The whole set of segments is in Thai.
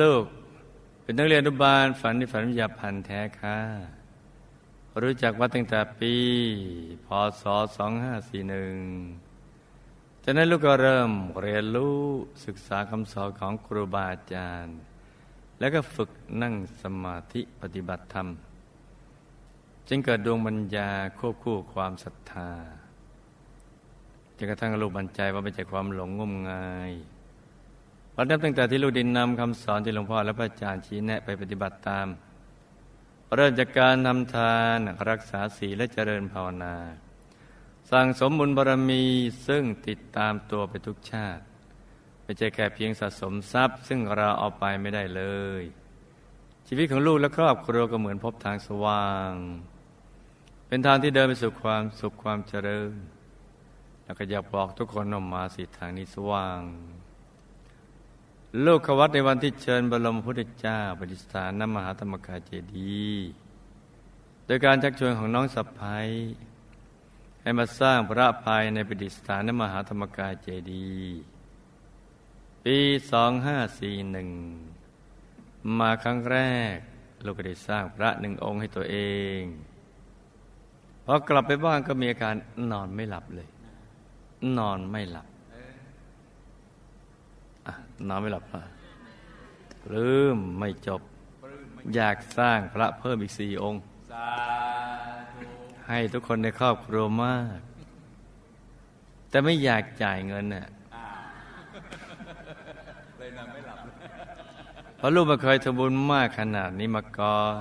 ลูกเป็นนักเรียนอนุบาลฝันในฝันวิทยาพันธ์แท้ค่ะรู้จักวัดตั้งแต่ปีพศ 2541จากนั้นลูกก็เริ่มเรียนรู้ศึกษาคำสอนของครูบาอาจารย์ แล้วก็ฝึกนั่งสมาธิปฏิบัติธรรม จึงเกิดดวงบัญญาควบคู่ความศรัทธาจนกระทั่งลูกบันใจว่าไม่ใช่ความหลงงมงาย พอนับตั้งแต่ที่ลูกดินนำคำสอนที่หลวงพ่อและพระอาจารย์ชี้แนะไปปฏิบัติตาม เริ่มจากการทำทานรักษาศีลและเจริญภาวนา สั่งสมบุญบารมีซึ่งติดตามตัวไปทุกชาติ ไม่ใช่แค่เพียงสะสมทรัพย์ ซึ่งเราเอาไปไม่ได้เลย ชีวิตของลูกและครอบครัวก็เหมือนพบทางสว่าง เป็นทางที่เดินไปสู่ความสุขความเจริญ แล้วก็อยากบอกทุกคนออกมาสิทางนี้สว่าง ลูกขวัตในวันที่เชิญบรมพุทธเจ้าปฏิสถานนมหาธรรมกายเจดีย์โดยการชักชวนของน้องสัพพายให้มาสร้างพระภายในปฏิสถานนมหาธรรมกายเจดีย์ปี 2541 มาครั้งแรก ลูกก็ได้สร้างพระหนึ่งองค์ให้ตัวเองพอกลับไปบ้านก็มีอาการนอนไม่หลับเลย นอนไม่หลับ นอนไม่หลับปลื้มไม่จบ อยากสร้างพระเพิ่มอีกสี่องค์ ให้ทุกคนในครอบครัวมาก แต่ไม่อยากจ่ายเงินน่ะเพราะลูกมาเคยทำบุญมากขนาดนี้มาก่อน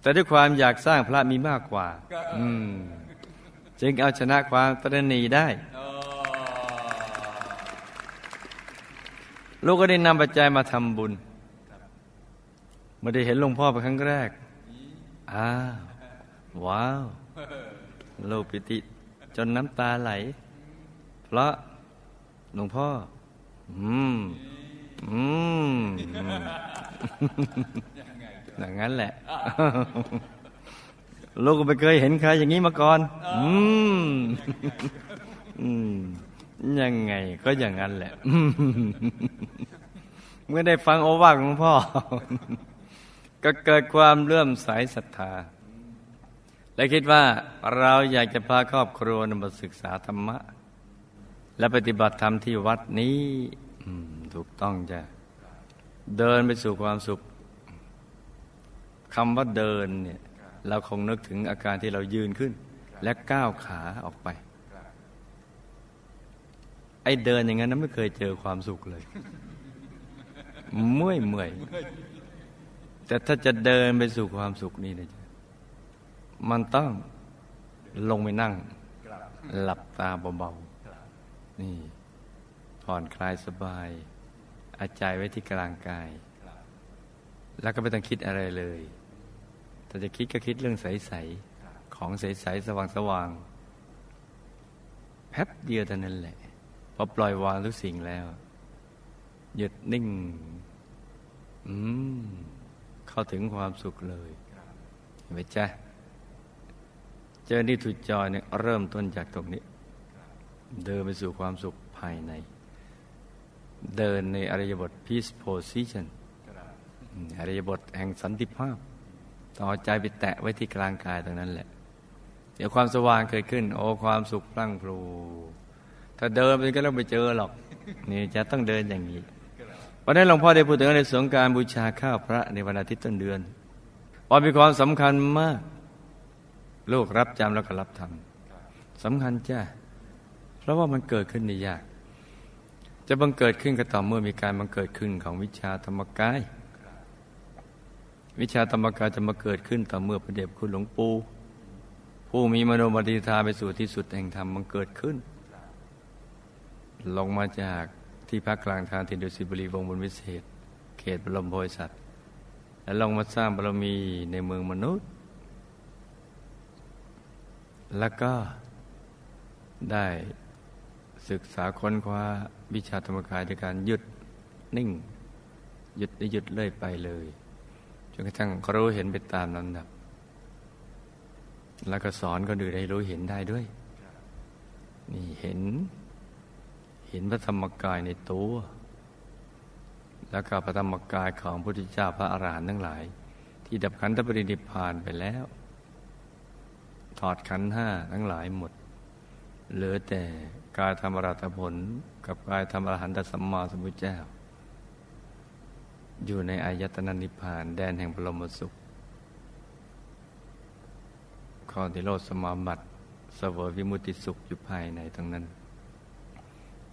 แต่ด้วยความอยากสร้างพระมีมากกว่า อืม จึงเอาชนะความตรณีได้ ลูกก็ได้นำปัจจัยมาทำบุญเมื่อได้เห็นหลวงพ่อเป็นครั้งแรกอ้าวว้าวลูกปิติจนน้ำตาไหล เพราะหลวงพ่อ อืม อืมอย่างนั้นแหละ ลูกก็ไม่เคยเห็นใครอย่างนี้มาก่อน อืม อืม ยังไงก็อย่างนั้นแหละ เมื่อได้ฟังโอวาทของพ่อ ก็เกิดความเลื่อมใสศรัทธา และคิดว่าเราอยากจะพาครอบครัวนมาศึกษาธรรมะ และปฏิบัติธรรมที่วัดนี้ถูกต้องจ้ะเดินไปสู่ความสุขคำว่าเดินเนี่ยเราคงนึกถึงอาการที่เรายืนขึ้น และก้าวขาออกไป ไอ้เดินอย่างนั้นไม่เคยเจอความสุขเลย เมื่อยเมื่อยแต่ถ้าจะเดินไปสู่ความสุขนี่นะจ๊ะมันต้องลงไปนั่ง หลับตาเบาๆนี่ผ่อนคลายสบาย อาใจไว้ที่กลางกาย แล้วก็ไม่ต้องคิดอะไรเลยถ้าจะคิดก็คิดเรื่องใสๆของใสๆสว่างๆแป๊บเดียวเท่านั้นแหละ พอปล่อยวางทุกสิ่งแล้ว หยุดนิ่ง อืม เข้าถึงความสุขเลยเห็นไหมจ๊ะเจอนี่ทุจอยเนี่ยเริ่มต้นจากตรงนี้ เดินไปสู่ความสุขภายใน เดินในอริยบท peace position อริยบทแห่งสันติภาพ ต่อใจไปแตะไว้ที่กลางกายตรงนั้นแหละ เดี๋ยวความสว่างเกิดขึ้น โอ้ความสุขพลั่งพลู ถ้าเดินไปก็ต้องไปเจอหรอก นี่จะต้องเดินอย่างนี้วันนี้หลวงพ่อได้พูดถึงในสงการบูชาข้าวพระในวันอาทิตย์ต้นเดือนว่ามีความสำคัญมาก ลูกรับจำแล้วก็รับทำสำคัญจ้าเพราะว่ามันเกิดขึ้นในยาก จะบังเกิดขึ้นก็ต่อเมื่อมีการบังเกิดขึ้นของวิชาธรรมกาย วิชาธรรมกายจะมาเกิดขึ้นต่อเมื่อพระเดชคุณหลวงปู่ผู้มีมโนมติธาไปสู่ที่สุดแห่งธรรมมันเกิดขึ้น ลงมาจากที่พักกลางทางทินดุสิบุรีวงบนวิเศษ เขตบรมโพธิสัตว์ และลงมาสร้างบารมีในเมืองมนุษย์ แล้วก็ได้ศึกษาค้นคว้าวิชาธรรมกายในการหยุดนิ่ง หยุดได้หยุดเลื่อยไปเลยจนกระทั่งเขารู้เห็นไปตามลำดับ แล้วก็สอนคนอื่นให้รู้เห็นได้ด้วย นี่เห็น เห็นพระธรรมกายในตัว แล้วก็พระธรรมกายของพระพุทธเจ้าพระอรหันต์ทั้งหลาย ที่ดับขันธปรินิพพานไปแล้ว ถอดขันห้าทั้งหลายหมด เหลือแต่กายธรรมรัตผล กับกายธรรมอรหันตสัมมาสัมพุทธเจ้า อยู่ในอายตนะนิพพานแดนแห่งพรมสุขข้อที่โลดสมาบัติเสวยวิมุติสุขอยู่ภายในตรงนั้น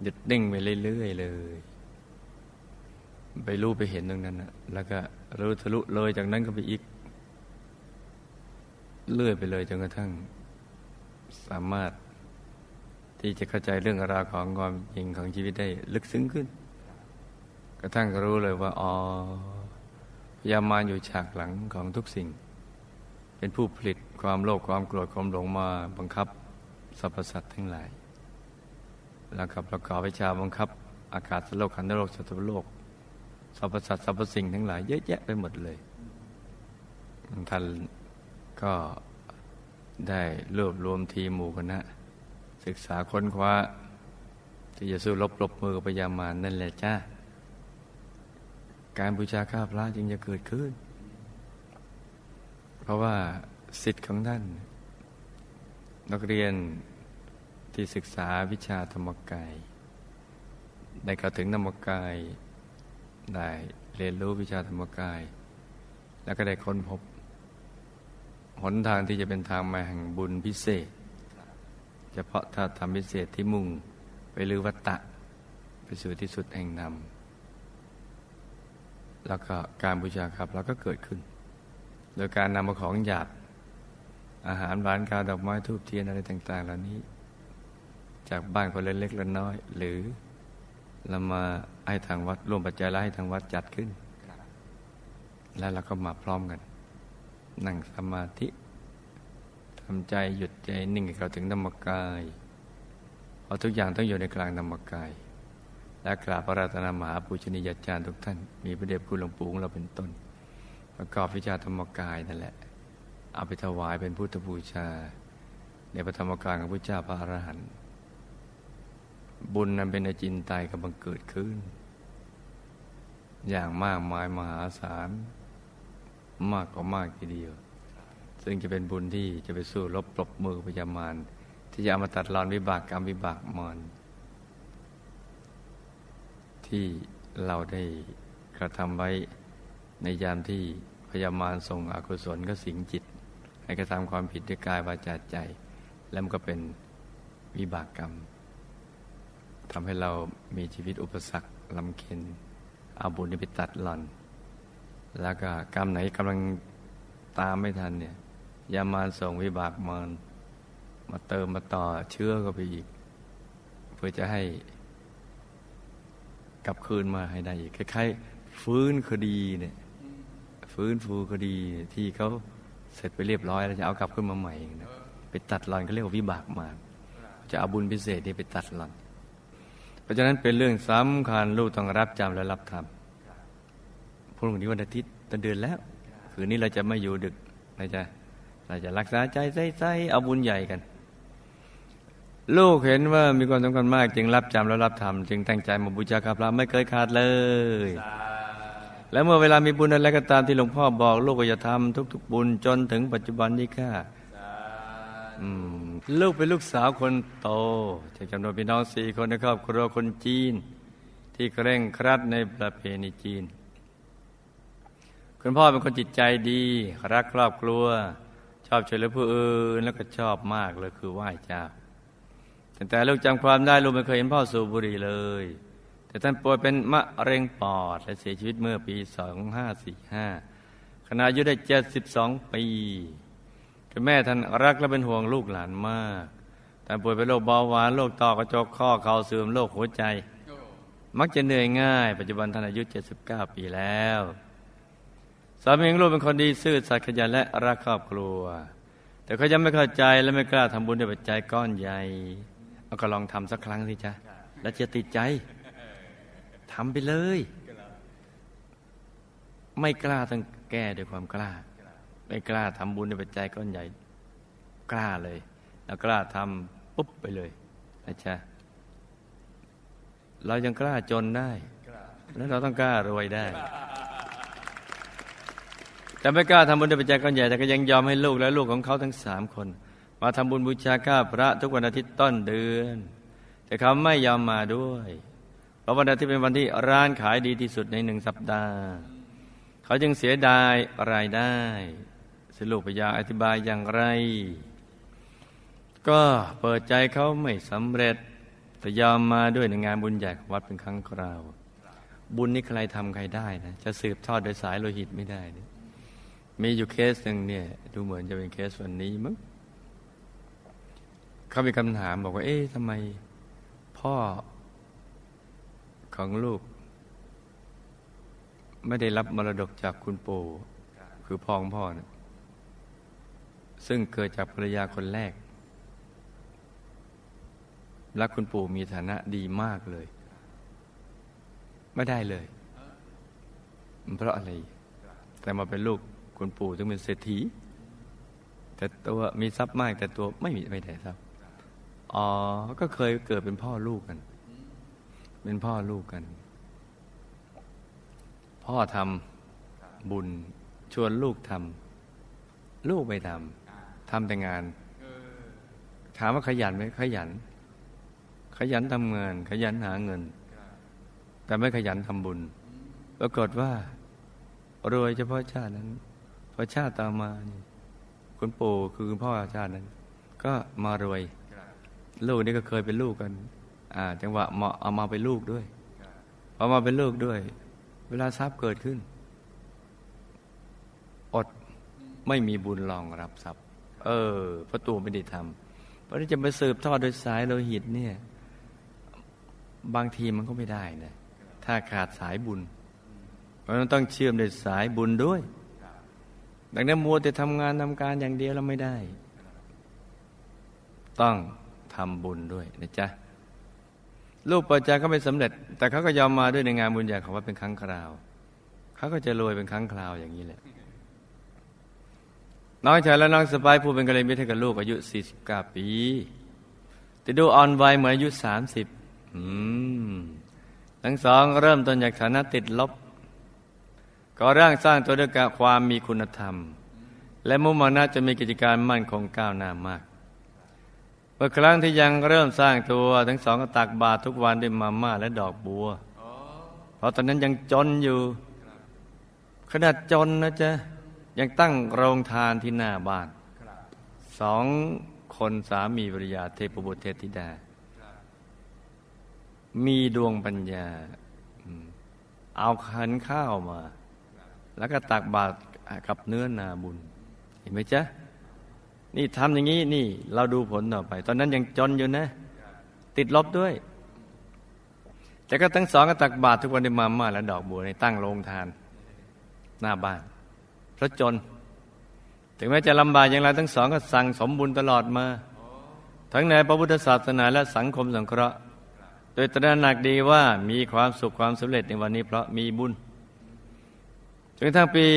หยุดนิ่งไปเรื่อยๆเลย ไปรู้ไปเห็นตรงนั้นนะแล้วก็รู้ทะลุเลยจากนั้นก็ไปอีก เลื่อยไปเลยจนกระทั่ง สามารถที่จะเข้าใจเรื่องราวของความจริงของชีวิตได้ลึกซึ้งขึ้น กระทั่งรู้เลยว่าอ๋อพยามารอยู่ฉากหลังของทุกสิ่ง เป็นผู้ผลิตความโลภความโกรธความหลงมาบังคับสรรพสัตว์ทั้งหลาย แล้วก็ประกอบวิชาบังคับ อากาศสโลกขันธโลกสัตวโลกสรรพสัตว์สรรพสิ่งทั้งหลายเยอะแยะไปหมดเลยท่านก็ได้รวบรวมทีมหมู่คณะศึกษาค้นคว้า ที่จะสู้รบปรบมือกับพยามารนั่นแหละจ้าการบูชาข้าพระจึงจะเกิดขึ้น เพราะว่าสิทธิ์ของท่าน นักเรียน ที่ศึกษาวิชาธรรมกาย ได้เข้าถึงธรรมกาย ได้เรียนรู้วิชาธรรมกาย แล้วก็ได้ค้นพบ หนทางที่จะเป็นทางมาแห่งบุญพิเศษ เฉพาะถ้าทำพิเศษที่มุ่งไปลือวัตตะ ไปสู่ที่สุดแห่งนำแล้วก็การบูชาครับเราก็เกิดขึ้น โดยการนำมาของหยาบอาหารหวานกาดอกไม้ทูบเทียนอะไรต่าง ๆ เหล่านี้ จากบ้านคนเล็กๆละน้อย หรือเรามาให้ทางวัดร่วมปัจจัยแล้วให้ทางวัดจัดขึ้น แล้วเราก็มาพร้อมกัน นั่งสมาธิทำใจหยุดใจนิ่งเข้าถึงธรรมกายเพราะทุกอย่างต้องอยู่ในกลางธรรมกาย และกราบพระราตนามหาปูชนียาจารย์ทุกท่าน มีพระเดชคุณหลวงปู่ของเราเป็นต้น ประกอบวิชาธรรมกายนั่นแหละ เอาไปถวายเป็นพุทธบูชา ในพระธรรมกายของพระเจ้าพระอรหันต์ บุญนั้นเป็นอจินไตยกำลังเกิดขึ้น อย่างมากมายมหาศาลมากกว่ามากทีเดียว ซึ่งจะเป็นบุญที่จะไปสู้รบปรบมือพยามารที่จะเอามาตัดรอนวิบากกรรมวิบากมอนที่เราได้กระทำไว้ในยามที่พยามารส่งอกุศลก็สิงจิต ให้กระทำความผิดด้วยกายวาจาใจ แล้วมันก็เป็นวิบากกรรม ทำให้เรามีชีวิตอุปสรรคลำเค็นเอาบุญไปตัดหล่อน แล้วก็กรรมไหนกำลังตามไม่ทันเนี่ยยามาส่งวิบากมารมาเติมมาต่อเชื้อก็ไปอีก เพื่อจะให้กลับคืนมาให้ได้อีกคล้ายๆฟื้นคดีเนี่ยฟื้นฟูคดีที่เขาเสร็จไปเรียบร้อยแล้วจะเอากลับขึ้นมาใหม่นะไปตัดหลอนเขาเรียกว่าวิบากมาจะเอาบุญพิเศษนี่ไปตัดหลอน เพราะฉะนั้นเป็นเรื่องสำคัญลูกต้องรับจำและรับทำพรุ่งนี้วันอาทิตย์ต้นเดือนแล้ว คืนนี้เราจะไม่อยู่ดึกเราจะเราจะรักษาใจใส่ๆเอาบุญใหญ่กัน ลูกเห็นว่ามีความสำคัญมาก จึงรับจำและรับทำจึงตั้งใจมาบูชาพระไม่เคยขาดเลย แล้วเมื่อเวลามีบุญอะไรก็ตามที่หลวงพ่อบอก ลูกก็จะทำทุก ๆ บุญจนถึงปัจจุบันนี้ค่ะ ลูกเป็นลูกสาวคนโตจากจำนวนพี่น้องสี่คนในครอบครัวคนจีน ที่เคร่งครัดในประเพณีจีน คุณพ่อเป็นคนจิตใจดี รักครอบครัว ชอบช่วยเหลือผู้อื่นแล้วก็ชอบมากเลยคือไหว้เจ้าแต่ลูกจำความได้ลูกไม่เคยเห็นพ่อสูบบุหรี่เลย แต่ท่านป่วยเป็นมะเร็งปอดและเสียชีวิตเมื่อปี 2545ขณะอายุได้ 72 ปี คุณแม่ท่านรักและเป็นห่วงลูกหลานมากแต่ป่วยเป็นโรคเบาหวานโรคต่อกระจกข้อเข่าเสื่อมโรคหัวใจ มักจะเหนื่อยง่าย ปัจจุบันท่านอายุ 79 ปีแล้วสามีของลูกเป็นคนดีซื่อสัตย์ขยันและรักครอบครัว แต่เขายังไม่เข้าใจและไม่กล้าทำบุญด้วยปัจจัยก้อนใหญ่เอาก็ลองทำสักครั้งสิจ๊ะแล้วจะติดใจทำไปเลย ไม่กล้าต้องแก้ด้วยความกล้า ไม่กล้าทำบุญในปัจจัยก้อนใหญ่กล้าเลย แล้วกล้าทำปุ๊บไปเลยนะจ๊ะเรายังกล้าจนได้แล้วเราต้องกล้ารวยได้ แต่ไม่กล้าทำบุญด้วยปัจจัยก้อนใหญ่แต่ก็ยังยอมให้ลูกและลูกของเขาทั้งสามคน มาทำบุญบูชาข้าพระทุกวันอาทิตย์ต้นเดือน แต่เขาไม่ยอมมาด้วยเพราะวันอาทิตย์เป็นวันที่ร้านขายดีที่สุดในหนึ่งสัปดาห์ เขาจึงเสียดายรายได้ สรุปพยาอธิบายอย่างไร ก็เปิดใจเขาไม่สำเร็จ แต่ยอมมาด้วยในงานบุญใหญ่ของวัดเป็นครั้งคราว บุญนี่ใครทำใครได้นะจะสืบทอดโดยสายโลหิตไม่ได้นะมีอยู่เคสหนึ่งเนี่ย ดูเหมือนจะเป็นเคสวันนี้มั้งเขามีคำถามบอกว่า เอ๊ะทำไมพ่อของลูก ไม่ได้รับมรดกจากคุณปู่คือพ่อของพ่อนะ ซึ่งเกิดจากภรรยาคนแรก และคุณปู่มีฐานะดีมากเลย ไม่ได้เลย เพราะอะไร แต่มาเป็นลูกคุณปู่จึงเป็นเศรษฐี แต่ตัวมีทรัพย์มาก แต่ตัวไม่มีไม่ได้ทรัพย์อ๋อ ก็เคยเกิดเป็นพ่อลูกกัน เป็นพ่อลูกกัน พ่อทำบุญชวนลูกทำลูกไม่ทำ ทำแต่งาน ถามว่าขยันไหมขยัน ขยันทำงาน ขยันหาเงิน แต่ไม่ขยันทำบุญปรากฏว่ารวยเฉพาะชาตินั้นพอชาติต่อมานี่คุณปู่คือคุณพ่อชาตินั้น ก็มารวย ลูกนี่ก็เคยเป็นลูกกัน อ่า จังหวะมาเอามาเป็นลูกด้วยพอมาเป็นลูกด้วย เวลาทรัพย์เกิดขึ้น อดไม่มีบุญรองรับทรัพย์ เออเพราะตัวไม่ได้ทำเพราะที่จะมาสืบทอดโดยสายโลหิตเนี่ย บางทีมันก็ไม่ได้นะถ้าขาดสายบุญเพราะนั้นต้องเชื่อมโดยสายบุญด้วย ดังนั้นมัวแต่ทำงานทำการอย่างเดียวแล้วไม่ได้ ต้องทำบุญด้วยนะจ๊ะลูกปัจจัยก็ไม่สำเร็จ แต่เขาก็ยอมมาด้วยในงานบุญใหญ่ของว่าเป็นครั้งคราว เขาก็จะรวยเป็นครั้งคราวอย่างนี้แหละ น้องชายและน้องสปายผู้เป็นกะเลยมิตรกับลูกอายุ 49 ปี แต่ดูอ่อนวัยเหมือนอายุ 30 อืม ทั้งสองเริ่มต้นจากฐานะติดลบก็ร่างสร้างตัวด้วยความมีคุณธรรม และมุ่งมั่นจะมีกิจการมั่นคงก้าวหน้ามากเมื่อครั้งที่ยังเริ่มสร้างตัวทั้งสองก็ตักบาตรทุกวันด้วยมาม่าและดอกบัว เพราะตอนนั้นยังจนอยู่ ขนาดจนนะจ๊ะ ยังตั้งโรงทานที่หน้าบ้านสองคนสามีภรรยาเทพบุตรเทพธิดา มีดวงปัญญา เอาขันข้าวมา แล้วก็ตักบาตรกับเนื้อนาบุญ เห็นไหมจ๊ะ นี่ทำอย่างนี้นี่ เราดูผลต่อไป ตอนนั้นยังจนอยู่นะ ติดลบด้วย แต่ก็ทั้งสองก็ตักบาตรทุกวันในมาม่าและดอกบัวในตั้งโรงทาน หน้าบ้าน เพราะจน ถึงแม้จะลำบากอย่างไรทั้งสองก็สั่งสมบุญตลอดมา ทั้งในพระพุทธศาสนาและสังคมสงเคราะห์ โดยตระหนักดีว่ามีความสุขความสำเร็จในวันนี้เพราะมีบุญจนทั้งปี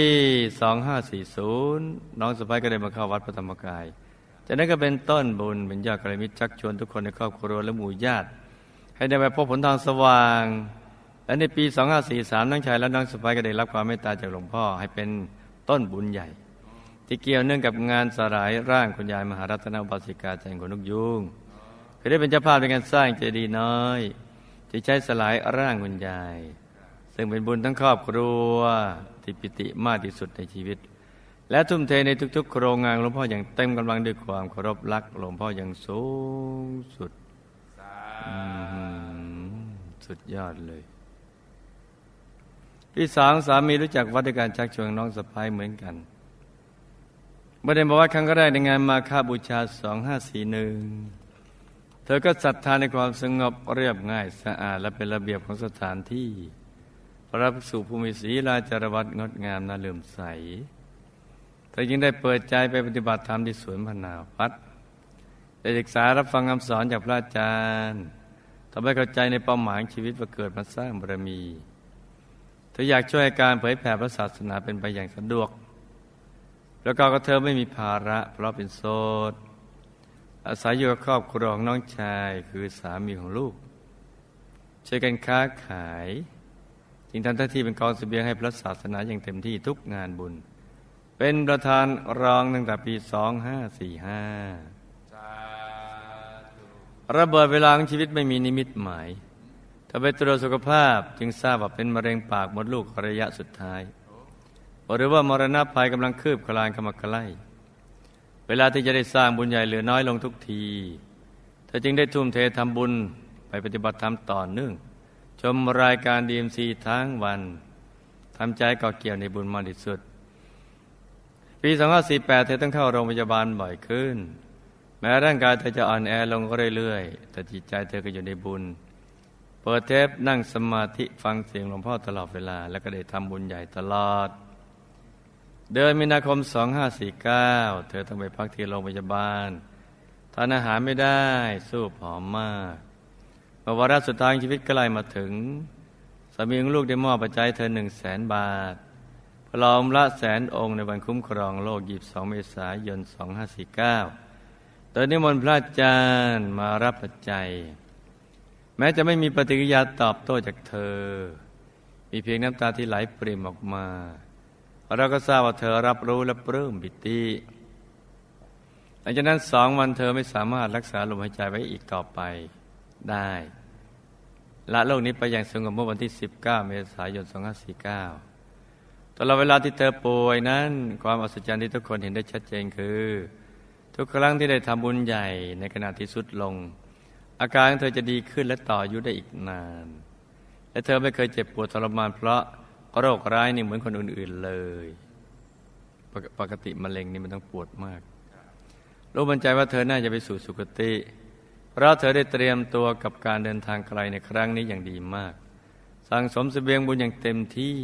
2540 น้องสะพ้ายก็ได้มาเข้าวัดพระธรรมกาย จากนั้นก็เป็นต้นบุญเป็นยอดกระมิตรชักชวนทุกคนในครอบครัวและหมู่ญาติ ให้ได้ไปพบผลทางสว่างและในปี 2543 น้องชายและน้องสะพ้ายก็ได้รับความเมตตาจากหลวงพ่อให้เป็น ต้นบุญใหญ่ ที่เกี่ยวเนื่องกับงานสลายร่างคุณยายมหารัตนบาสิกาใจคนนุกยุงคือได้เป็นเจ้าภาพในการสร้างเจดีย์น้อย ที่ใช้สลายร่างคุณยาย ซึ่งเป็นบุญทั้งครอบครัวที่ปิติมากที่สุดในชีวิต และทุ่มเทในทุก ๆ โครงงานหลวงพ่ออย่างเต็มกำลังด้วยความเคารพรักหลวงพ่ออย่างสูงสุดสุดยอดเลย พี่สางสามีรู้จักวัดการชักชวนน้องสะพ้ายเหมือนกันเมื่อได้มาวัดครั้งแรกในงานมาค่าบูชาสองห้าสี่หนึ่งเธอก็ศรัทธาในความสงบเรียบง่ายสะอาดและเป็นระเบียบของสถานที่ พระภิกษุภูมิศีลาจารวัตงดงามน่าเลื่อมใสเธอยังได้เปิดใจไปปฏิบัติธรรมที่สวนพนาพัฒได้ศึกษารับฟังคำสอนจากพระอาจารย์ทำให้เข้าใจในเป้าหมายชีวิตว่าเกิดมาสร้างบารมี ธออยากช่วยการเผยแผ่พระศาสนาเป็นไปอย่างสะดวก แล้วก็เธอไม่มีภาระ เพราะเป็นโสด อาศัยอยู่กับครอบครัวของน้องชายคือสามีของลูก ช่วยกันค้าขาย จึงทำหน้าที่เป็นกองเสบียงให้พระศาสนาอย่างเต็มที่ทุกงานบุญ เป็นประธานรองตั้งแต่ปี 2545ระเบิดเวลาของชีวิตไม่มีนิมิตหมาย ถ้าไปตรวจสุขภาพจึงทราบว่าเป็นมะเร็งปากมดลูกระยะสุดท้าย หรือว่ามรณะภัยกำลังคืบคลานเขมาใกล้เวลาที่จะได้สร้างบุญใหญ่เหลือน้อยลงทุกทีเธอจึงได้ทุ่มเททำบุญไปปฏิบัติธรรมต่อเนื่อง ชมรายการดีมซีทั้งวันทำใจก่อเกี่ยวในบุญมากที่สุด ปี2548 เธอต้องเข้าโรงพยาบาลบ่อยขึ้น แม้ร่างกายเธอจะอ่อนแอลงก็เรื่อยๆแต่จิตใจเธอก็อยู่ในบุญ ปิดเทปนั่งสมาธิฟังเสียงหลวงพ่อตลอดเวลา แล้วก็ได้ทำบุญใหญ่ตลอด เดือนมีนาคม 2549 เธอต้องไปพักที่โรงพยาบาลทานอาหารไม่ได้สู้ผอมมากมื่อวาระสุดท้ายชีวิตใกล้มาถึง สามีของลูกได้มอบปัจจัยเธอหนึ่งแสนบาทพลอมละแสนองค์ในวันคุ้มครองโลก 22 เมษายน 2549โดยนิมนพระอาจารย์มารับปัจจัย แม้จะไม่มีปฏิกิริยาตอบโต้จากเธอ มีเพียงน้ำตาที่ไหลปริ่มออกมา เราก็ทราบว่าเธอรับรู้และปลื้มบิติหลังจากนั้นสองวันเธอไม่สามารถรักษาลมหายใจไว้อีกต่อไปได้ละโลกนี้ไปอย่างสงบเมื่อวันที่ 19 เมษายน 2549 ตลอดเวลาที่เธอป่วยนั้น ความอัศจรรย์ที่ทุกคนเห็นได้ชัดเจนคือ ทุกครั้งที่ได้ทำบุญใหญ่ในขณะที่สุดลง อาการเธอจะดีขึ้นและต่ออยุได้อีกนาน และเธอไม่เคยเจ็บปวดทรมานเพราะโรคร้ายนี่เหมือนคนอื่นๆเลย ปกติมะเร็งนี่มันต้องปวดมากครูมั่นใจว่าเธอน่าจะไปสู่สุคติ เพราะเธอได้เตรียมตัวกับการเดินทางไกลในครั้งนี้อย่างดีมาก สั่งสมเสบียงบุญอย่างเต็มที่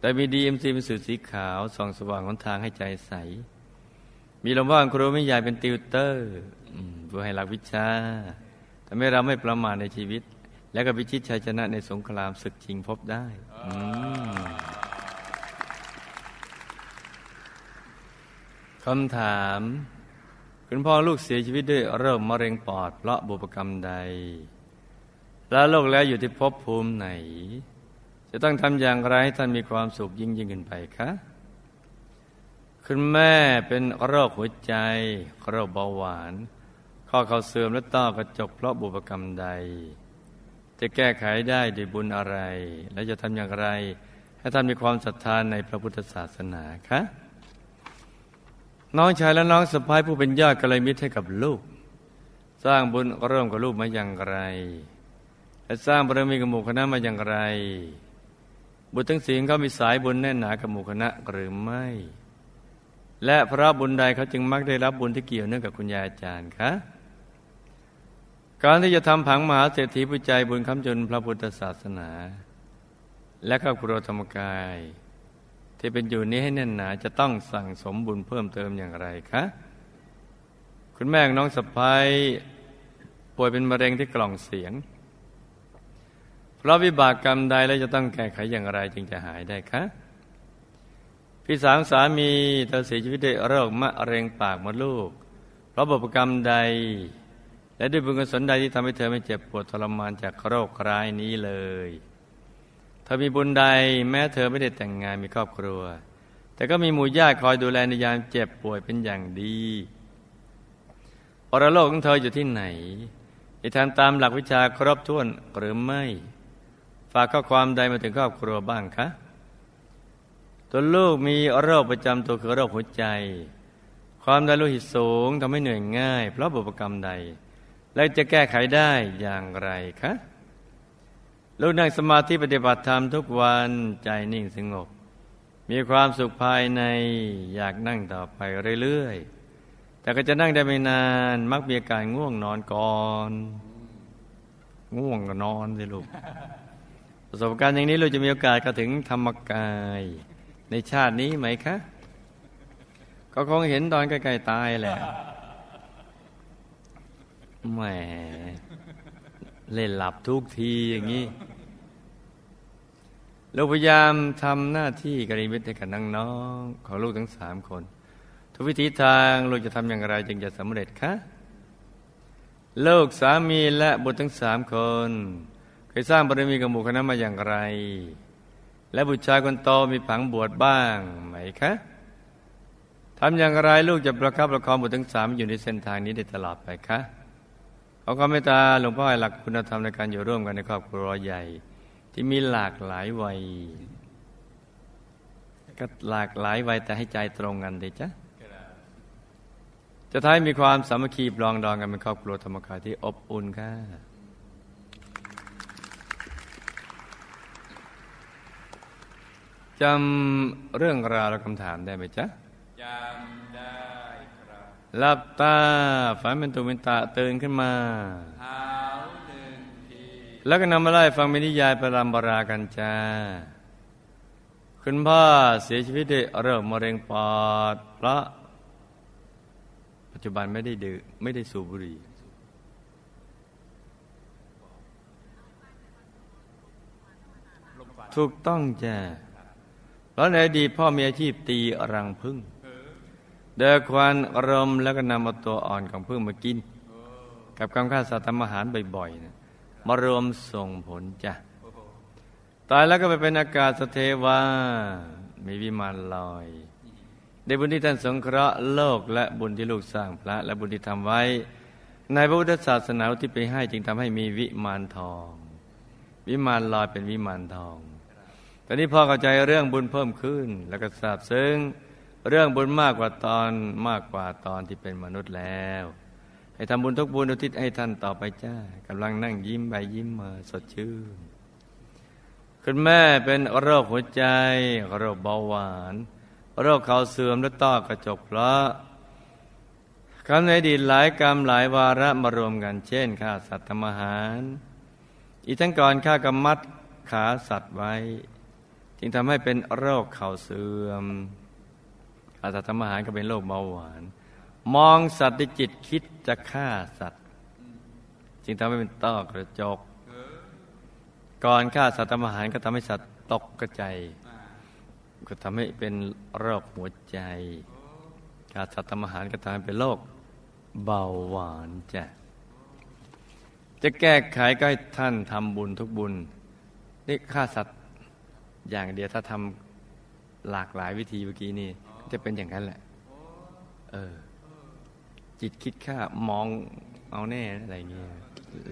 แต่มี DMC เป็นสื่อสีขาวส่องสว่างหนทางให้ใจใส มีลมว่างครูไม่ใหญ่เป็นติวเตอร์เพื่อให้หลักวิชา ทำให้เราไม่ประมาทในชีวิต และก็พิชิตชัยชนะในสงครามศึกชิงพบได้คำถาม คุณพ่อลูกเสียชีวิตด้วยเริ่มมะเร็งปอดเพราะบุพกรรมใด แล้วโลกแล้วอยู่ที่ภพภูมิไหน จะต้องทำอย่างไรให้ท่านมีความสุขยิ่งยิ่งขึ้นไปคะคุณแม่เป็นโรคหัวใจ โรคเบาหวาน ข้อเขาเสื่อมและต้อกระจกเพราะบุพกรรมใด จะแก้ไขได้ด้วยบุญอะไร และจะทำอย่างไร ให้ท่านมีความศรัทธานในพระพุทธศาสนาคะน้องชายและน้องสะพ้ายผู้เป็นญาติกัลยมิตรให้กับลูก สร้างบุญเริ่มกับลูกมาอย่างไร และสร้างบารมีกับหมู่คณะมาอย่างไร บุตรทั้งสี่เขามีสายบุญแน่นหนากับหมู่คณะหรือไม่ และพระบุญใดเขาจึงมักได้รับบุญที่เกี่ยวเนื่องกับคุณยายอาจารย์คะ การที่จะทำผังมหาเศรษฐีผู้ใจบุญคำจุนพระพุทธศาสนา และครอบครัวธรรมกาย ที่เป็นอยู่นี้ให้แน่นหนาจะต้องสั่งสมบุญเพิ่มเติมอย่างไรคะ คุณแม่น้องสะพ้ายป่วยเป็นมะเร็งที่กล่องเสียง เพราะวิบากกรรมใดแล้วจะต้องแก้ไขอย่างไรจึงจะหายได้คะพี่สาวสามีเธอเสียชีวิตด้วยโรคมะเร็งปากมดลูก เพราะบุพกรรมใด และด้วยบุญกุศลใดที่ทำให้เธอไม่เจ็บปวดทรมานจากโรคร้ายนี้เลย เธอมีบุญใดแม้เธอไม่ได้แต่งงานมีครอบครัว แต่ก็มีหมู่ญาติคอยดูแลในยามเจ็บป่วยเป็นอย่างดีปรโลกของเธออยู่ที่ไหนได้ทำตามหลักวิชาครบถ้วนหรือไม่ ฝากข้อความใดมาถึงครอบครัวบ้างคะตัวลูกมีโรคประจำตัวคือโรคหัวใจ ความดันโลหิตสูงทำให้เหนื่อยง่าย เพราะบุพกรรมใด และจะแก้ไขได้อย่างไรคะลูกนั่งสมาธิปฏิบัติธรรมทุกวันใจนิ่งสงบ มีความสุขภายในอยากนั่งต่อไปเรื่อยๆ แต่ก็จะนั่งได้ไม่นานมักมีอาการง่วงนอนก่อน ง่วงก็นอนสิลูกประสบการณ์อย่างนี้เราจะมีโอกาสเข้าถึงธรรมกาย ในชาตินี้ไหมคะ ก็คงเห็นตอนใกล้ๆตายแหละ แหมเล่นหลับทุกทีอย่างนี้เราพยายามทำหน้าที่กริมิตให้กับน้องๆของลูกทั้งสามคน ทุกวิธีทางลูกจะทำอย่างไรจึงจะสำเร็จคะลูกสามีและบุตรทั้งสามคน เคยสร้างบารมีกับหมู่คณะมาอย่างไร และบุตรชายคนโตมีผังบวชบ้างไหมคะทำอย่างไรลูกจะประคับประคองบุตรทั้งสามอยู่ในเส้นทางนี้ได้ตลอดไปคะ ขอความเมตตาหลวงพ่อให้หลักคุณธรรมในการอยู่ร่วมกันในครอบครัวใหญ่ ที่มีหลากหลายวัย ก็หลากหลายวัยแต่ให้ใจตรงกันดีจ้ะจะท้ายมีความสามัคคีปลองดองกันเป็นครอบครัวธรรมกายที่อบอุ่นค่ะจำเรื่องราวและคำถามได้ไหมจ๊ะ หลับตาฝันเป็นตุเป็นตาตื่นขึ้นมาเท้าหนึ่งทีแล้วก็นำมาไล่ฟังมินิยายประรำบรากันจ้า คุณพ่อเสียชีวิตด้วยโรคมะเร็งปอดเพราะ ปัจจุบันไม่ได้ดื่มไม่ได้สูบบุหรี่ถูกต้องจ้ะเพราะในอดีตพ่อมีอาชีพตีรังพึ่ง เดินควันรมแล้วก็นำมาตัวอ่อนของพึ่งมากิน กับการฆ่าสัตว์ทำอาหารบ่อยๆนะมารวมส่งผลจ้ะตายแล้วก็ไปเป็นอากาศสเทวา มีวิมานลอยได้บุญที่ท่านสงเคราะห์โลกและบุญที่ลูกสร้างพระ และบุญที่ทำไว้ ในพระพุทธศาสนาที่ไปให้จึงทำให้มีวิมานทอง วิมานลอยเป็นวิมานทอง ตอนนี้พ่อเข้าใจเรื่องบุญเพิ่มขึ้นแล้วก็ทราบซึ้ง เรื่องบุญมากกว่าตอนมากกว่าตอนที่เป็นมนุษย์แล้ว ให้ทำบุญทุกบุญอุทิศให้ท่านต่อไปจ้ากำลังนั่งยิ้มไปยิ้มมาสดชื่นคุณแม่เป็นโรคหัวใจ โรคเบาหวาน โรคเขาเสื่อมและต้อกระจกเพราะคำในอดีตหลายกรรมหลายวาระมารวมกัน เช่นฆ่าสัตว์ทำอาหาร อีกทั้งก่อนฆ่ากรรมัดขาสัตว์ไว้ จึงทำให้เป็นโรคเข่าเสื่อมาสัตว์ทำอาหารก็เป็นโรคเบาหวาน มองสัตว์ด้วยจิตคิดจะฆ่าสัตว์ จึงทำให้เป็นต้อกระจก ก่อนฆ่าสัตว์ทำอาหารก็ทำให้สัตว์ตกกระจายก็ทำให้เป็นโรคหัวใจฆ่าสัตว์ทำอาหารก็ทำให้เป็นโรคเบาหวานจ้ะจะแก้ไขก็ให้ท่านทำบุญทุกบุญนี่ฆ่าสัตว์อย่างเดียวถ้าทำหลากหลายวิธีเมื่อกี้นี่ จะเป็นอย่างนั้นแหละ เออ จิตคิดฆ่ามองเอาแน่อะไรเงี้ย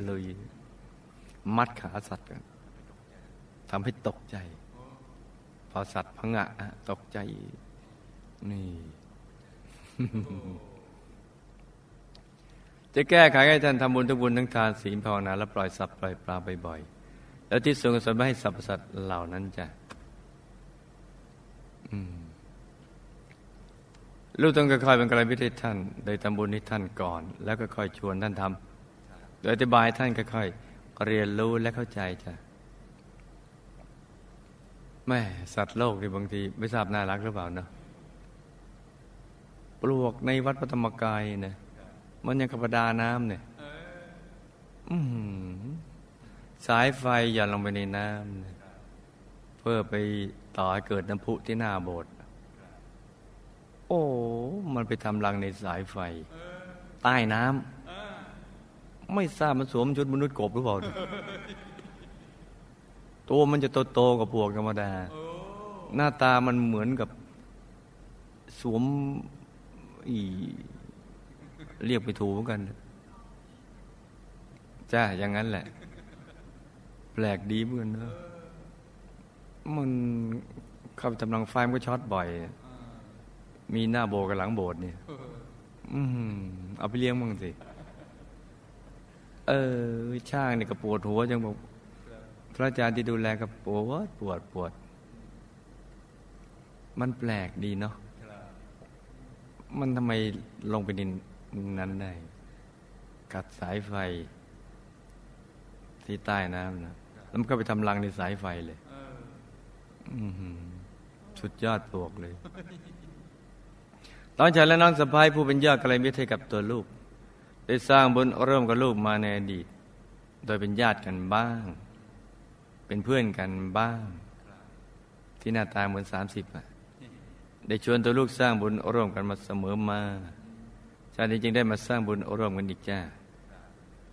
เลยมัดขาสัตว์กันทำให้ตกใจ พอสัตว์พังะตกใจ นี่ จะแก้ไขให้ท่านทำบุญทุกบุญทั้งทานศีลภาวนาและปล่อยสัตว์ปล่อยปลาบ่อยๆแล้วที่ทรงสนให้สรรพสัตว์เหล่านั้นจะ ลูกต้องค่อยๆเป็นกระไรพิธีท่าน โดยทำบุญให้ท่านก่อน แล้วก็ค่อยชวนท่านทำโดยอธิบายท่านค่อยๆเรียนรู้และเข้าใจจ้ะแม่สัตว์โลกนี่บางทีไม่ทราบน่ารักหรือเปล่าเนาะปลวกในวัดพระธรรมกายเนี่ยมันยังกระปดาน้ำเนี่ยสายไฟหย่อนลงไปในน้ำเนี่ยเพื่อไปต่อให้เกิดน้ำพุที่หน้าโบสถ์ โอ้ มันไปทำรังในสายไฟ ใต้น้ำไม่ทราบมันสวมชุดมนุษย์กบหรือเปล่า ตัวมันจะโตๆกับพวกธรรมดา หน้าตามันเหมือนกับสวมอีเรียกไปถูเหมือนกัน จ้า อย่างนั้นแหละ แปลกดีเหมือนเนอะมันเข้าไปทำลังไฟมันก็ช็อตบ่อย มีหน้าโบกับหลังโบสเนี่ยอืมเอาไปเลี้ยงมั่งสิ เออ ช่างเนี่ยก็ปวดหัวจังบอกพระอาจารย์ที่ดูแลก็ปวดปวดปวด มันแปลกดีเนาะมันทำไมลงไปดินนั้นได้ กัดสายไฟ ที่ใต้น้ำนะแล้วมันก็ไปทำรังในสายไฟเลยสุดยอดปวกเลย ตอนฉันและน้องสะพ้ายผู้เป็นญาติกระไรมิตรให้กับตัวลูก ได้สร้างบุญร่วมกับลูกมาในอดีต โดยเป็นญาติกันบ้าง เป็นเพื่อนกันบ้าง ที่หน้าตาเหมือนสามสิบอะได้ชวนตัวลูกสร้างบุญร่วมกันมาเสมอมา ชาตินี้จึงได้มาสร้างบุญร่วมกันอีกจ้า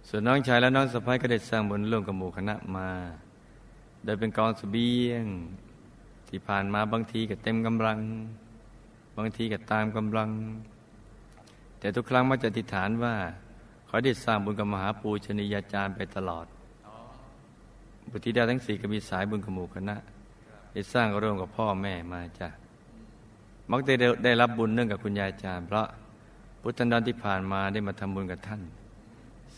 ส่วนน้องชายและน้องสะพ้ายก็ได้สร้างบุญร่วมกับหมู่คณะมา โดยเป็นกองสเสบียง ที่ผ่านมาบางทีก็เต็มกำลัง บางทีก็ตามกำลัง แต่ทุกครั้งมักจะอธิษฐานว่า ขอได้สร้างบุญกับมหาปูชนียาจารย์ไปตลอดบุตรธิดาทั้งสี่ก็มีสายบุญกับหมู่คณะได้สร้างร่วมกับพ่อแม่มาจ้ะมักได้ได้รับบุญเนื่องกับคุณยายอาจารย์ เพราะพุทธันดรที่ผ่านมาได้มาทำบุญกับท่าน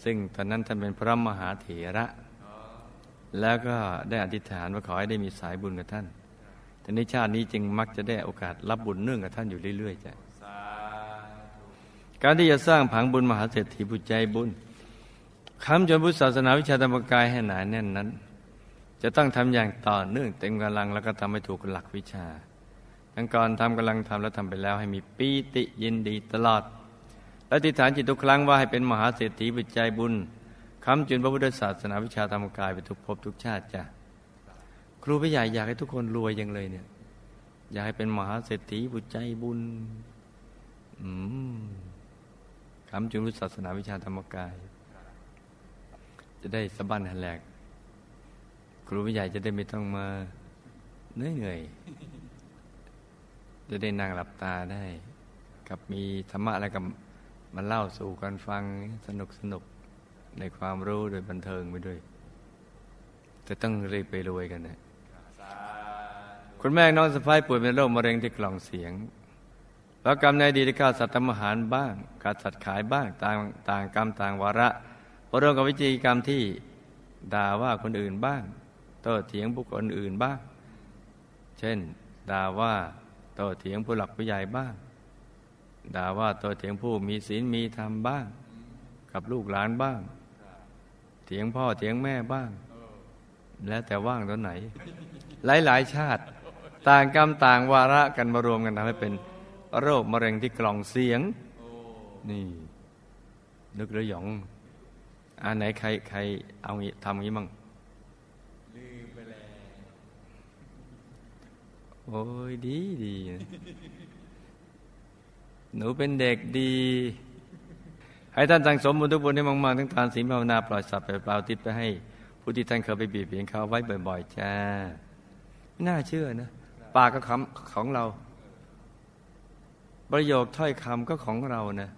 ซึ่งตอนนั้นท่านเป็นพระมหาเถระ แล้วก็ได้อธิษฐานว่าขอให้ได้มีสายบุญกับท่าน แต่ในชาตินี้จึงมักจะได้โอกาสรับบุญเนื่องกับท่านอยู่เรื่อยๆจ้ะการที่จะสร้างผังบุญมหาเศรษฐีผู้ใจบุญคำจนพุทธศาสนาวิชาธรรมกายให้หนาแน่นนั้น จะต้องทำอย่างต่อเนื่องเต็มกำลังแล้วก็ทำให้ถูกหลักวิชาทั้งก่อนทำกำลังทำแล้วทำไปแล้วให้มีปีติยินดีตลอด และติฐานจิตทุกครั้งว่าให้เป็นมหาเศรษฐีวิจัยบุญคำจุนพระพุทธศาสนาวิชาธรรมกายไปทุกภพทุกชาติจ้ะ ครูพี่ใหญ่อยากให้ทุกคนรวยยังเลยเนี่ย อยากให้เป็นมหาเศรษฐีบุญใจบุญอืมคำจุนพุศาสนาวิชาธรรมกาย จะได้สะบั้นหันแหลก ครูพี่ใหญ่จะได้ไม่ต้องมาเหนื่อยเหนื่อยจะได้นั่งหลับตาได้ กับมีธรรมะอะไรกับมาเล่าสู่กันฟังสนุกสนุกในความรู้โดยบันเทิงไปด้วย จะต้องรีบไปรวยกันนะ คุณแม่น้องสะพ้ายป่วยเป็นโรคมะเร็งที่กล่องเสียง แล้วกรรมในดีที่ฆ่าสัตว์ทำอาหารบ้างฆ่าสัตว์ขายบ้างต่างต่างกรรมต่างวาระพรวมกับวิจีกรรมที่ด่าว่าคนอื่นบ้างโต้เถียงบุคคลอื่นบ้าง เช่นด่าว่าโต้เถียงผู้หลักผู้ใหญ่บ้างด่าว่าโต้เถียงผู้มีศีลมีธรรมบ้าง กับลูกหลานบ้าง เถียงพ่อเถียงแม่บ้าง แล้วแต่ว่างตอนไหน หลายหลายชาติ ต่างกรรมต่างวาระกันมารวมกันทำให้เป็นโรคมะเร็งที่กล่องเสียง นี่นึกระยองอันไหนใครใครเอางี้ทำงี้มั่งลืมไปแล้วโอ้ยดีดีหนูเป็นเด็กดี ให้ท่านสั่งสมบุญทุกบุญให้มากๆทั้งทานศีลภาวนาปล่อยสัตว์ไปเปล่าติดไปให้ผู้ที่ท่านเคยไปบีบเบียนเขาไว้บ่อย ๆ จ้า น่าเชื่อนะ ปากก็คำของเรา ประโยคถ้อยคำก็ของเรานะ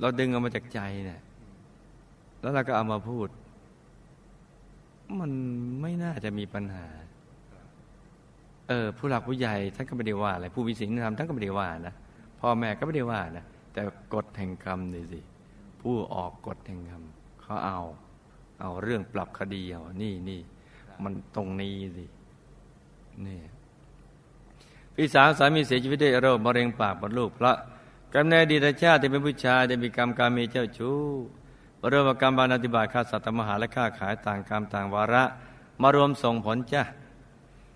เราดึงออกมาจากใจเนะี่ยแล้วเราก็เอามาพูด มันไม่น่าจะมีปัญหา เออ ผู้หลักผู้ใหญ่ท่านก็ไม่ได้ว่าอะไรผู้วิสิงธรรมท่านก็ไม่ได้ว่านะพ่อแม่ก็ไม่ได้ว่านะแต่กฎแห่งกรรมนี่สิผู้ออกกฎแห่งกรรมเขาเอา เอาเรื่องปรับคดีเอานี่นี่มันตรงนี้สินี่ พี่สาวสามีเสียชีวิตด้วยโรคมะเร็งปากมดลูกเพราะกำเนิดดีตชาติที่เป็นผู้ชายได้มีกรรมการมีเจ้าชู้เริ่มกรรมบานาติบาตฆ่าสัตว์มหาและฆ่าขายต่างกรรมต่างวาระ มารวมส่งผลจ้า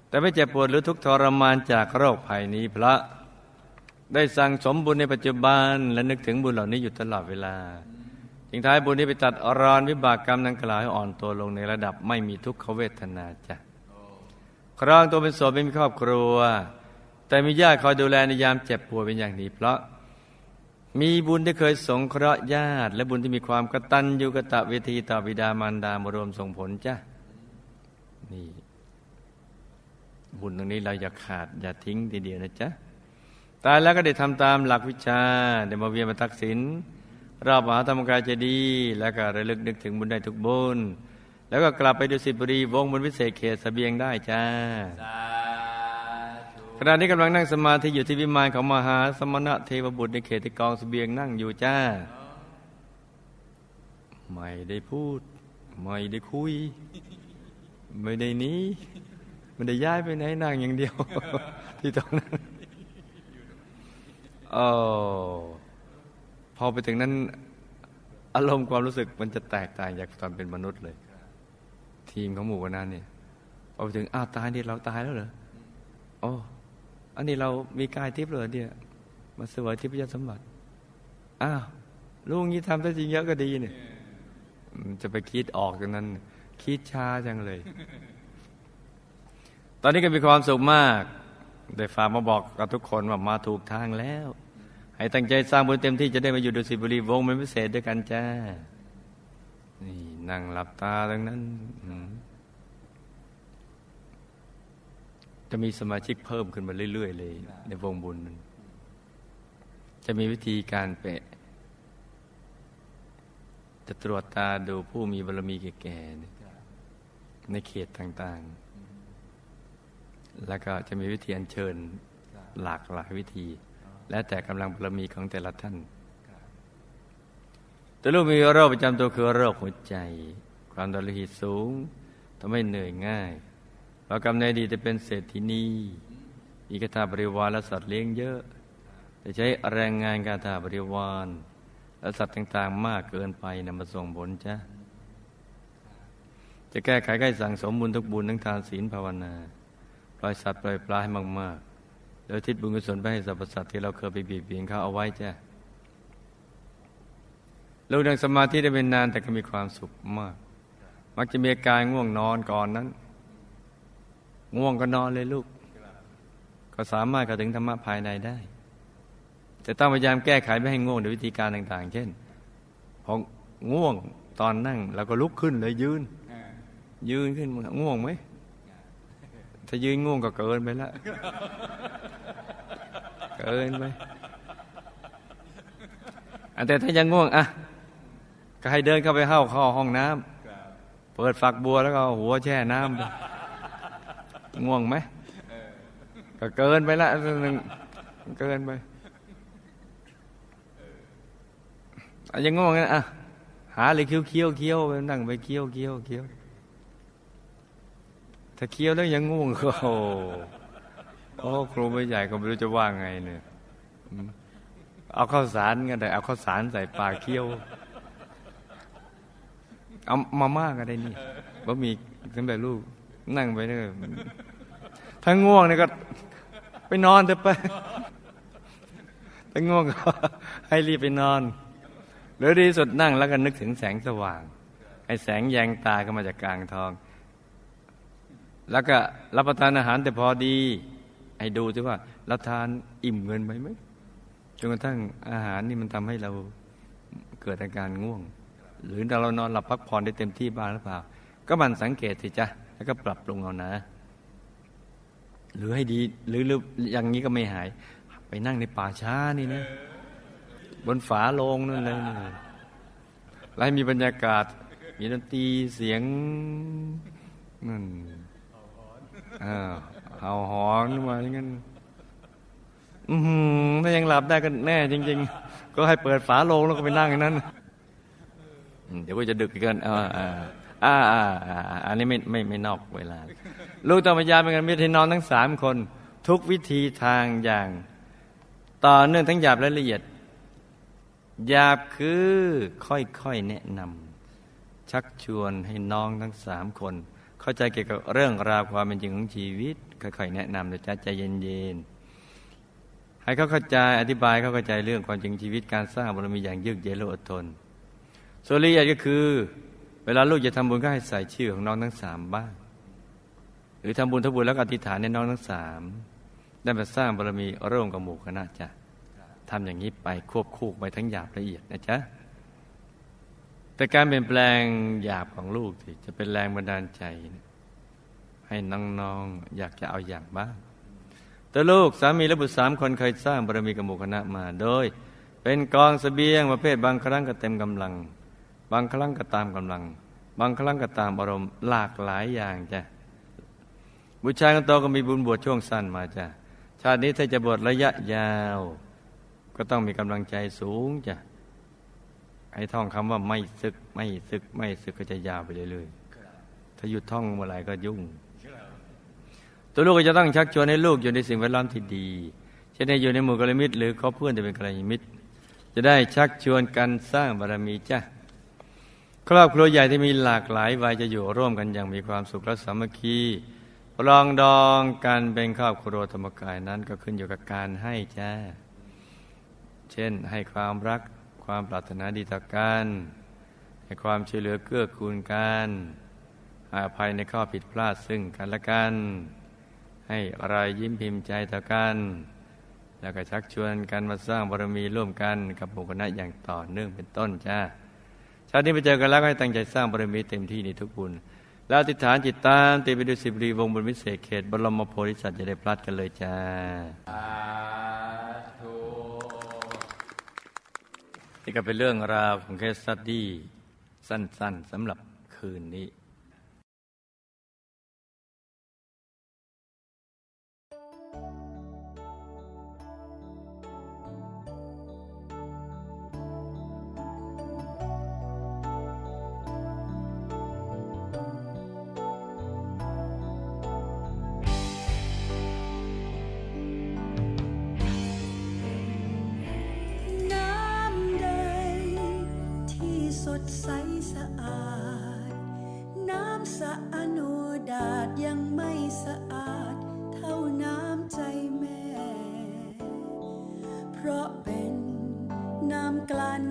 แต่ไม่เจ็บปวดหรือทุกทรมานจากโรคภัยนี้พระ ได้สั่งสมบุญในปัจจุบันและนึกถึงบุญเหล่านี้อยู่ตลอดเวลาจึงท้ายบุญนี้ไปตัดอรอนวิบากกรรมนังกล่าวให้อ่อนตัวลงในระดับไม่มีทุกขเวทนาจ้ะครองตัวเป็นโสดไม่มีครอบครัว แต่มีญาติคอยดูแลในยามเจ็บป่วยเป็นอย่างดีเพราะ มีบุญที่เคยสงเคราะห์ญาติ และบุญที่มีความกตัญญูกะตะเวทีต่อบิดามารดามารวมส่งผลจ้ะนี่บุญตรงนี้เราอย่าขาดอย่าทิ้งทีเดียวนะจ๊ะตายแล้วก็ได้ทำตามหลักวิชาได้มาเวียนมาทักษิณรอบมหาธรรมกายจะดีแล้วก็ระลึกนึกถึงบุญได้ทุกบุญแล้วก็กลับไปดูสิบุรีวงบนวิเศษเขตสเบียงได้จ้า ณะนี้กำลังนั่งสมาธิอยู่ที่วิมานของมหาสมณะเทวบุตรในเขตกองสเบียงนั่งอยู่จ้า ไม่ได้พูด ไม่ได้คุย ไม่ได้นี้มันได้ย้ายไปไหนนั่งอย่างเดียว ที่ตรงนั้นโอ้พอไปถึงนั้น อารมณ์ความรู้สึกมันจะแตกต่างจากตอนเป็นมนุษย์เลย ทีมของหมู่กันนั้นเนี่ยพอไปถึงอ้าวตายนี่เราตายแล้วเหรอโอันนี้เรามีกายทิพย์เลยเนี่ยมาสวยทิพยสมบัติอ้าวลุงนี้ทำได้จริงเยอะก็ดีเนี่ยจะไปคิดออกจากนั้น คิดช้าจังเลย ตอนนี้ก็มีความสุขมากได้ฝากมาบอกกับทุกคนว่ามาถูกทางแล้ว ให้ตั้งใจสร้างบุญเต็มที่จะได้มาอยู่ดุสิตบุรีวงเป็นพิเศษด้วยกันจ้า นี่นั่งหลับตาดังนั้น จะมีสมาชิกเพิ่มขึ้นมาเรื่อย ๆ เลย ในวงบุญนั้นจะมีวิธีการเปะ จะตรวจตาดูผู้มีบารมีแก่ๆในเขตต่าง ๆ แล้วก็จะมีวิธีอัญเชิญหลากหลายวิธี และแต่กำลังบารมีของแต่ละท่าน แต่ลูกมีโรคประจำตัวคือโรคหัวใจ ความดันโลหิตสูงทำให้เหนื่อยง่าย เรากำในดีจะเป็นเศรษฐินีมีกระทาบริวารและสัตว์เลี้ยงเยอะ แต่ใช้แรงงานการทาบริวารและสัตว์ต่างๆ มากเกินไปนำมาส่งผลจ้ะจะแก้ไขให้สั่งสมบุญทุกบุญทั้งทานศีลภาวนา ปล่อยสัตว์ปล่อยปลาให้มากๆ โดยทิศบุญกุศลไปให้สรรพสัตว์ที่เราเคยไปบีบเบียนเขาเอาไว้จ้ะลูกนั่งสมาธิได้เป็นนานแต่ก็มีความสุขมาก มักจะมีอาการง่วงนอนก่อนนั้น ง่วงก็นอนเลยลูก ก็สามารถเข้าถึงธรรมะภายในได้ จะต้องพยายามแก้ไขไม่ให้ง่วงโดยวิธีการต่าง ๆ เช่นพอง่วงตอนนั่งเราก็ลุกขึ้นเลยยืน ยืนขึ้นง่วงไหมถ้ายืนง่วงก็เกินไปล้วเกินไปแต่ถ้ายังง่วงอะก็ให้เดินเข้าไปเข้าข้าห้องน้ำเปิดฝักบัวแล้วก็หัวแช่น้ำไป ง่วงไหมก็เกินไปละเกินไปยังง่วงนะอะหาเลยเคี้ยวเคี้ยวเคี้ยวไปนั่งไปเคี้ยวเคี้ยวเคี้ยวถ้าเคี้ยวแล้วยังง่วงก็โอ้โอ้ครูไม่ใหญ่ก็ไม่รู้จะว่าไงเนี่ยเอาข้าวสารกันได้เอาข้าวสารใส่ปากเคี้ยวเอามาม่าก็ได้นี่บ่มีสำเร็จลูก นั่งไปเนี่ยถ้าง่วงเนี่ยก็ ไปนอนเถอะไปถ้าง่วงก็ให้รีบไปนอน หรือดีสุดนั่งแล้วก็นึกถึงแสงสว่าง ไอ้แสงแยงตาก็มาจากกลางทอง แล้วก็รับประทานอาหารแต่พอดี ให้ดูซิว่าเราทานอิ่มเงินไปไหมจนกระทั่งอาหารนี่มันทำให้เราเกิดอาการง่วง หรือเรานอนหลับพักผ่อนได้เต็มที่บ้างหรือเปล่า ก็มันสังเกตสิจ้ะ แล้วก็ปรับปรุงเอานะ หรือให้ดีหรืออย่างนี้ก็ไม่หาย ไปนั่งในป่าช้านี่นะ บนฝาโลงนั่นเลยแล้วมีบรรยากาศ มีดนตรีเสียงนั่นเห่าหอนมาอย่างนั้นอืมถ้ายังหลับได้ก็แน่ จริง ๆ ก็ให้เปิดฝาโลงแล้วก็ไปนั่งอย่างนั้น เดี๋ยวก็จะดึกเกินอ่า อ่าอ่าอันนี้ไม่ไม่ไม่นอกเวลา ลูกต้องพยายามเป็นกันมีที่น้อนทั้งสามคน ทุกวิธีทางอย่าง ต่อเนื่องทั้งหยาบและละเอียดหยาบคือค่อยๆแนะนำชักชวนให้น้องทั้งสามคน เข้าใจเกี่ยวกับเรื่องราวความเป็นจริงของชีวิต ค่อยๆแนะนำโดยใจเย็นๆให้เขาเข้าใจอธิบายเขาเข้าใจเรื่องความจริงชีวิตการสร้างบารมีอย่างยืดเย็นและอดทนส่วนละเอียดก็คือ เวลาลูกจะทำบุญก็ให้ใส่ชื่อของน้องทั้งสามบ้าง หรือทำบุญทบุญแล้วอธิษฐานในน้องทั้งสามได้มาสร้างบารมีร่วมกับหมู่คณะจ้ะทำอย่างนี้ไปควบคู่ไปทั้งหยาบละเอียดนะจ๊ะแต่การเปลี่ยนแปลงหยาบของลูกจะเป็นแรงบันดาลใจ ให้น้องๆอยากจะเอาอย่างบ้างแต่ลูกสามีและบุตรสามคนเคยสร้างบารมีกับหมู่คณะมาโดย เป็นกองสเสบียงประเภทบางครั้งก็เต็มกำลัง บางครั้งก็ตามกำลัง บางครั้งก็ตามอารมณ์หลากหลายอย่างจ้ะบุตรชายคนโตก็มีบุญบวชช่วงสั้นมาจ้ะชาตินี้ถ้าจะบวชระยะยาว ก็ต้องมีกำลังใจสูงจ้ะไอ้ท่องคำว่าไม่ซึกไม่ซึกไม่ซึกก็จะยาวไปเรื่อยๆถ้าหยุดท่องเมื่อไหร่ก็ยุ่ง ตัวลูกก็จะต้องชักชวนให้ลูกอยู่ในสิ่งแวดล้อมที่ดี เช่นในอยู่ในหมู่กัลยาณมิตรหรือคบเพื่อนจะเป็นกัลยาณมิตร จะได้ชักชวนกันสร้างบารมีจ้ะ ครอบครัวใหญ่ที่มีหลากหลายวัยจะอยู่ร่วมกันอย่างมีความสุขและสามัคคีปรองดองการเป็นครอบครัวธรรมกายนั้นก็ขึ้นอยู่กับการให้จ้า เช่นให้ความรักความปรารถนาดีต่อกันให้ความช่วยเหลือเกื้อกูลกันให้อภัยในข้อผิดพลาดซึ่งกันและกัน ให้อะไรยิ้มพิมพ์ใจต่อกัน แล้วก็ชักชวนกันมาสร้างบารมีร่วมกันกับหมู่คณะอย่างต่อเนื่องเป็นต้นจ้า ชาตินี้ไปเจอกันแล้วก็ให้ตั้งใจสร้างบารมีเต็มที่ในทุกบุญ แล้วติฐานจิตตามตีไปดูสิบรีวงบนวิเศษเขตบรมโพธิสัตว์จะได้พลัดกันเลยจ้าที่ก็เป็นเรื่องราวของเคสตัดดี้สั้นๆสำหรับคืนนี้ ใสสะอาด น้ำสะอโนดาดยังไม่สะอาด เท่าน้ำใจแม่ เพราะเป็นน้ำกลั่น